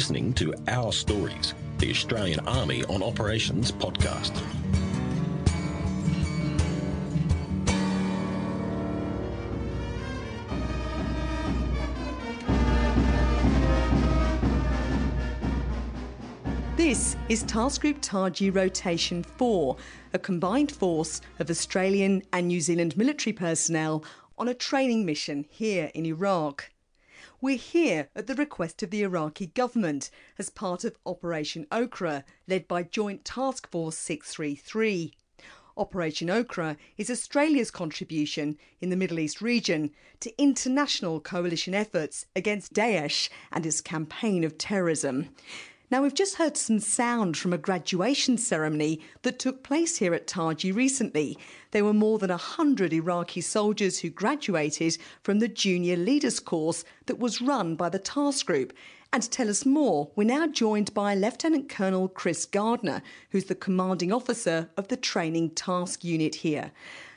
listening to Our Stories, the Australian Army on Operations podcast. This is Task Group Taji Rotation 4, a combined force of Australian and New Zealand military personnel on a training mission here in Iraq. We're here at the request of the Iraqi government as part of Operation Okra, led by Joint Task Force 633. Operation Okra is Australia's contribution in the Middle East region to international coalition efforts against Daesh and its campaign of terrorism. Now, we've just heard some sound from a graduation ceremony that took place here at Taji recently. There were more than 100 Iraqi soldiers who graduated from the Junior Leaders course that was run by the task group. And to tell us more, we're now joined by Lieutenant Colonel Chris Gardiner, who's the commanding officer of the training task unit here.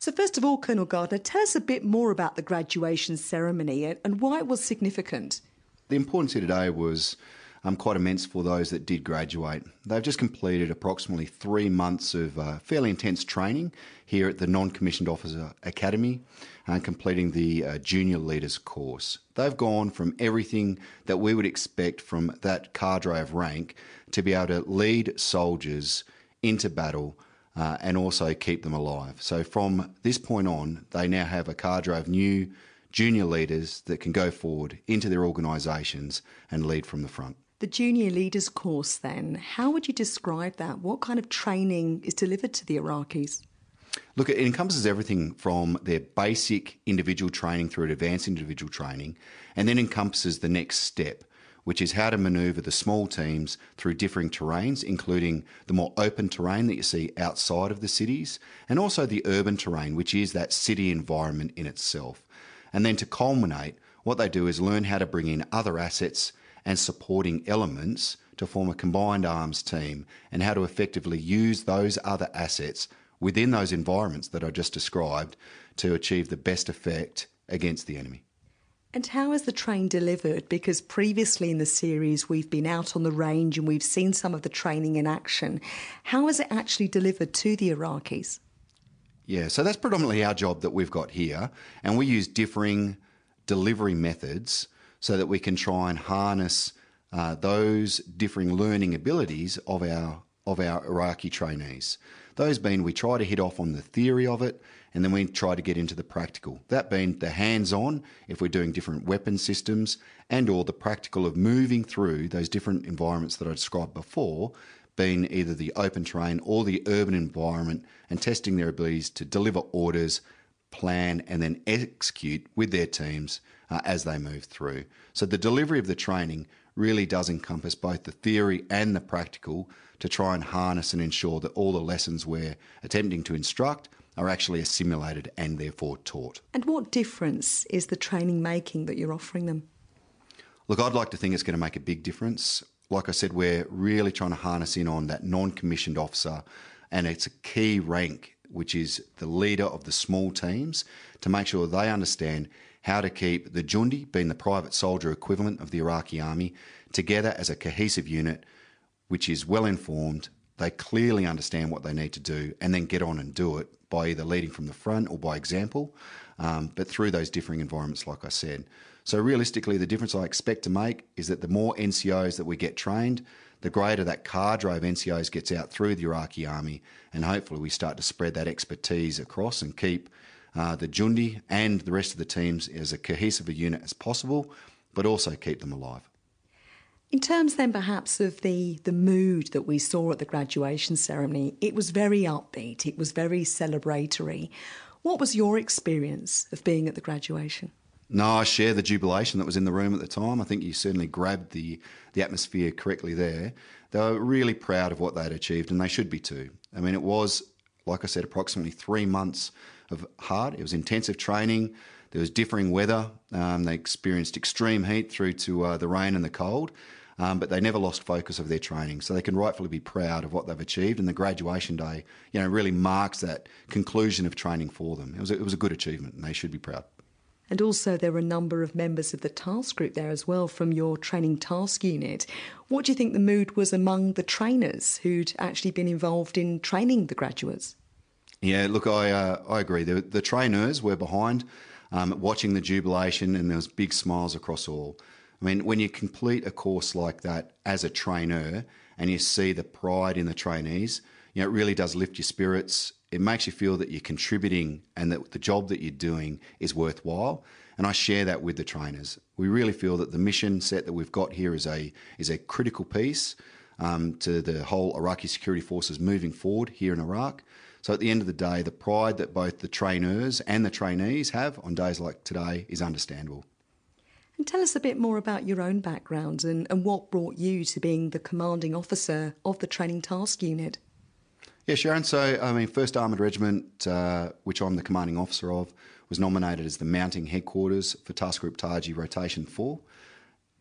So, first of all, Colonel Gardiner, tell us a bit more about the graduation ceremony and why it was significant. The importance here today was um, quite immense for those that did graduate. They've just completed approximately three months of uh, fairly intense training here at the Non Commissioned Officer Academy and uh, completing the uh, Junior Leaders course. They've gone from everything that we would expect from that cadre of rank to be able to lead soldiers into battle. Uh, and also keep them alive. So, from this point on, they now have a cadre of new junior leaders that can go forward into their organisations and lead from the front. The junior leaders course, then, how would you describe that? What kind of training is delivered to the Iraqis? Look, it encompasses everything from their basic individual training through advanced individual training, and then encompasses the next step, which is how to manoeuvre the small teams through differing terrains, including the more open terrain that you see outside of the cities, and also the urban terrain, which is that city environment in itself. And then to culminate, what they do is learn how to bring in other assets and supporting elements to form a combined arms team and how to effectively use those other assets within those environments that I just described to achieve the best effect against the enemy. And how is the train delivered? Because previously in the series, we've been out on the range and we've seen some of the training in action. How is it actually delivered to the Iraqis? Yeah, so that's predominantly our job that we've got here, and we use differing delivery methods so that we can try and harness uh, those differing learning abilities of our of our Iraqi trainees. Those being we try to hit off on the theory of it and then we try to get into the practical. That being the hands-on if we're doing different weapon systems and or the practical of moving through those different environments that I described before being either the open terrain or the urban environment and testing their abilities to deliver orders, plan and then execute with their teams uh, as they move through. So the delivery of the training really does encompass both the theory and the practical to try and harness and ensure that all the lessons we're attempting to instruct are actually assimilated and therefore taught. And what difference is the training making that you're offering them? Look, I'd like to think it's going to make a big difference. Like I said, we're really trying to harness in on that non commissioned officer, and it's a key rank, which is the leader of the small teams, to make sure they understand how to keep the Jundi, being the private soldier equivalent of the Iraqi army, together as a cohesive unit which is well informed. They clearly understand what they need to do and then get on and do it by either leading from the front or by example, um, but through those differing environments, like I said. So, realistically, the difference I expect to make is that the more NCOs that we get trained, the greater that cadre of NCOs gets out through the Iraqi army, and hopefully we start to spread that expertise across and keep uh, the Jundi and the rest of the teams as a cohesive a unit as possible, but also keep them alive. In terms then perhaps of the, the mood that we saw at the graduation ceremony, it was very upbeat, it was very celebratory. What was your experience of being at the graduation? No, I share the jubilation that was in the room at the time. I think you certainly grabbed the, the atmosphere correctly there. They were really proud of what they'd achieved, and they should be too. I mean, it was, like I said, approximately three months of hard. It was intensive training. There was differing weather. Um, they experienced extreme heat through to uh, the rain and the cold, um, but they never lost focus of their training. So they can rightfully be proud of what they've achieved. And the graduation day, you know, really marks that conclusion of training for them. It was a, it was a good achievement, and they should be proud. And also, there were a number of members of the task group there as well from your training task unit. What do you think the mood was among the trainers who'd actually been involved in training the graduates? Yeah, look, I uh, I agree. The, the trainers were behind, um, watching the jubilation, and there was big smiles across all. I mean, when you complete a course like that as a trainer, and you see the pride in the trainees, you know, it really does lift your spirits. It makes you feel that you're contributing and that the job that you're doing is worthwhile. And I share that with the trainers. We really feel that the mission set that we've got here is a is a critical piece um, to the whole Iraqi security forces moving forward here in Iraq. So at the end of the day, the pride that both the trainers and the trainees have on days like today is understandable. And tell us a bit more about your own background and, and what brought you to being the commanding officer of the Training Task Unit. Yeah, Sharon. So, I mean, 1st Armoured Regiment, uh, which I'm the commanding officer of, was nominated as the mounting headquarters for Task Group Taji Rotation 4.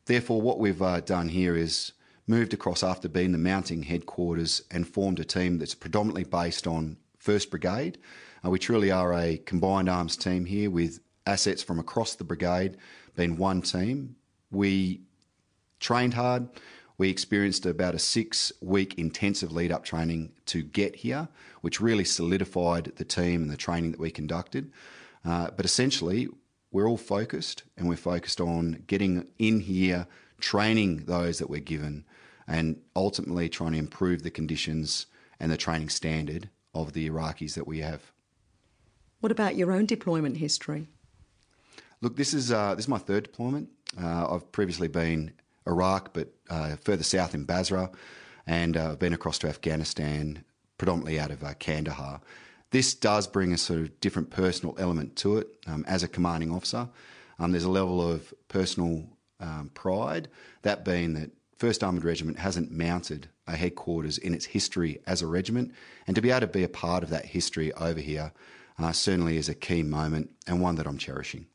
Therefore, what we've uh, done here is moved across after being the mounting headquarters and formed a team that's predominantly based on 1st Brigade. Uh, we truly are a combined arms team here with assets from across the brigade being one team. We trained hard. We experienced about a six week intensive lead up training to get here, which really solidified the team and the training that we conducted. Uh, but essentially, we're all focused and we're focused on getting in here, training those that we're given, and ultimately trying to improve the conditions and the training standard of the Iraqis that we have. What about your own deployment history? Look, this is uh, this is my third deployment. Uh, I've previously been Iraq, but uh, further south in Basra, and uh, I've been across to Afghanistan, predominantly out of uh, Kandahar. This does bring a sort of different personal element to it. Um, as a commanding officer, um, there's a level of personal um, pride, that being that First Armoured Regiment hasn't mounted a headquarters in its history as a regiment, and to be able to be a part of that history over here uh, certainly is a key moment and one that I'm cherishing.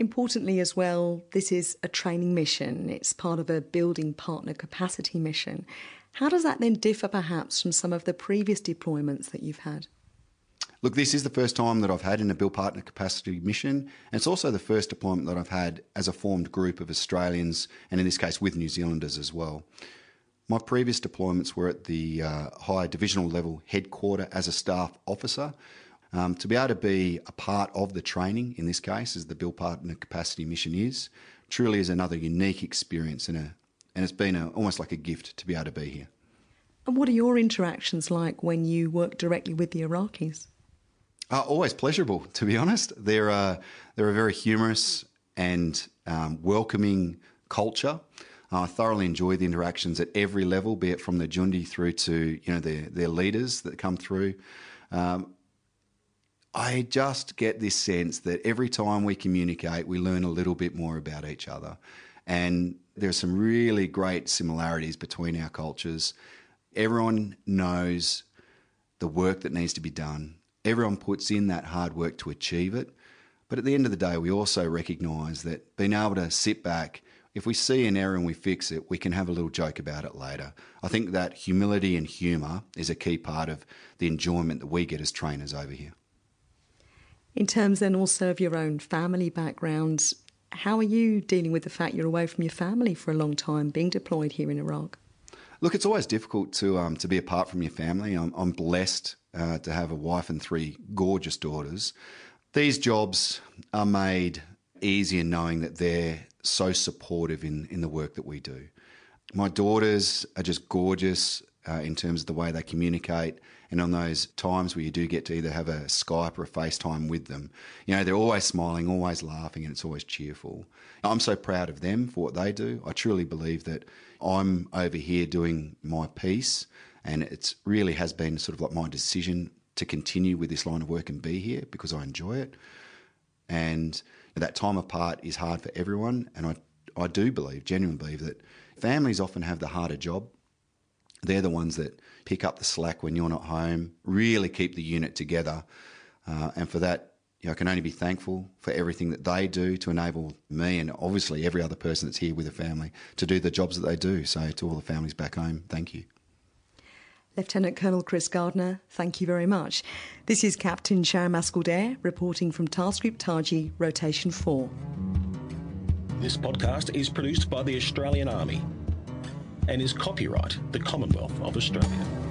Importantly, as well, this is a training mission, it's part of a building partner capacity mission. How does that then differ perhaps from some of the previous deployments that you've had? Look, this is the first time that I've had in a build partner capacity mission, and it's also the first deployment that I've had as a formed group of Australians, and in this case with New Zealanders as well. My previous deployments were at the uh, high divisional level headquarter as a staff officer, um, to be able to be a part of the training, in this case, as the Build Partner Capacity Mission is, truly is another unique experience and, a, and it's been a, almost like a gift to be able to be here. And what are your interactions like when you work directly with the Iraqis? Uh, always pleasurable, to be honest. They're, uh, they're a very humorous and um, welcoming culture. I thoroughly enjoy the interactions at every level, be it from the Jundi through to you know their, their leaders that come through. Um, I just get this sense that every time we communicate, we learn a little bit more about each other. And there are some really great similarities between our cultures. Everyone knows the work that needs to be done, everyone puts in that hard work to achieve it. But at the end of the day, we also recognise that being able to sit back, if we see an error and we fix it, we can have a little joke about it later. I think that humility and humour is a key part of the enjoyment that we get as trainers over here. In terms then also of your own family backgrounds, how are you dealing with the fact you're away from your family for a long time, being deployed here in Iraq? Look, it's always difficult to um, to be apart from your family. I'm, I'm blessed uh, to have a wife and three gorgeous daughters. These jobs are made easier knowing that they're so supportive in, in the work that we do. My daughters are just gorgeous uh, in terms of the way they communicate and on those times where you do get to either have a Skype or a FaceTime with them, you know, they're always smiling, always laughing, and it's always cheerful. I'm so proud of them for what they do. I truly believe that I'm over here doing my piece, and it really has been sort of like my decision to continue with this line of work and be here because I enjoy it. And that time apart is hard for everyone, and I I do believe, genuinely believe that families often have the harder job they're the ones that pick up the slack when you're not home, really keep the unit together. Uh, and for that, you know, I can only be thankful for everything that they do to enable me and obviously every other person that's here with a family to do the jobs that they do. So, to all the families back home, thank you. Lieutenant Colonel Chris Gardiner, thank you very much. This is Captain Sharon Mascaldair reporting from Task Group Taji, Rotation 4. This podcast is produced by the Australian Army and is copyright the Commonwealth of Australia.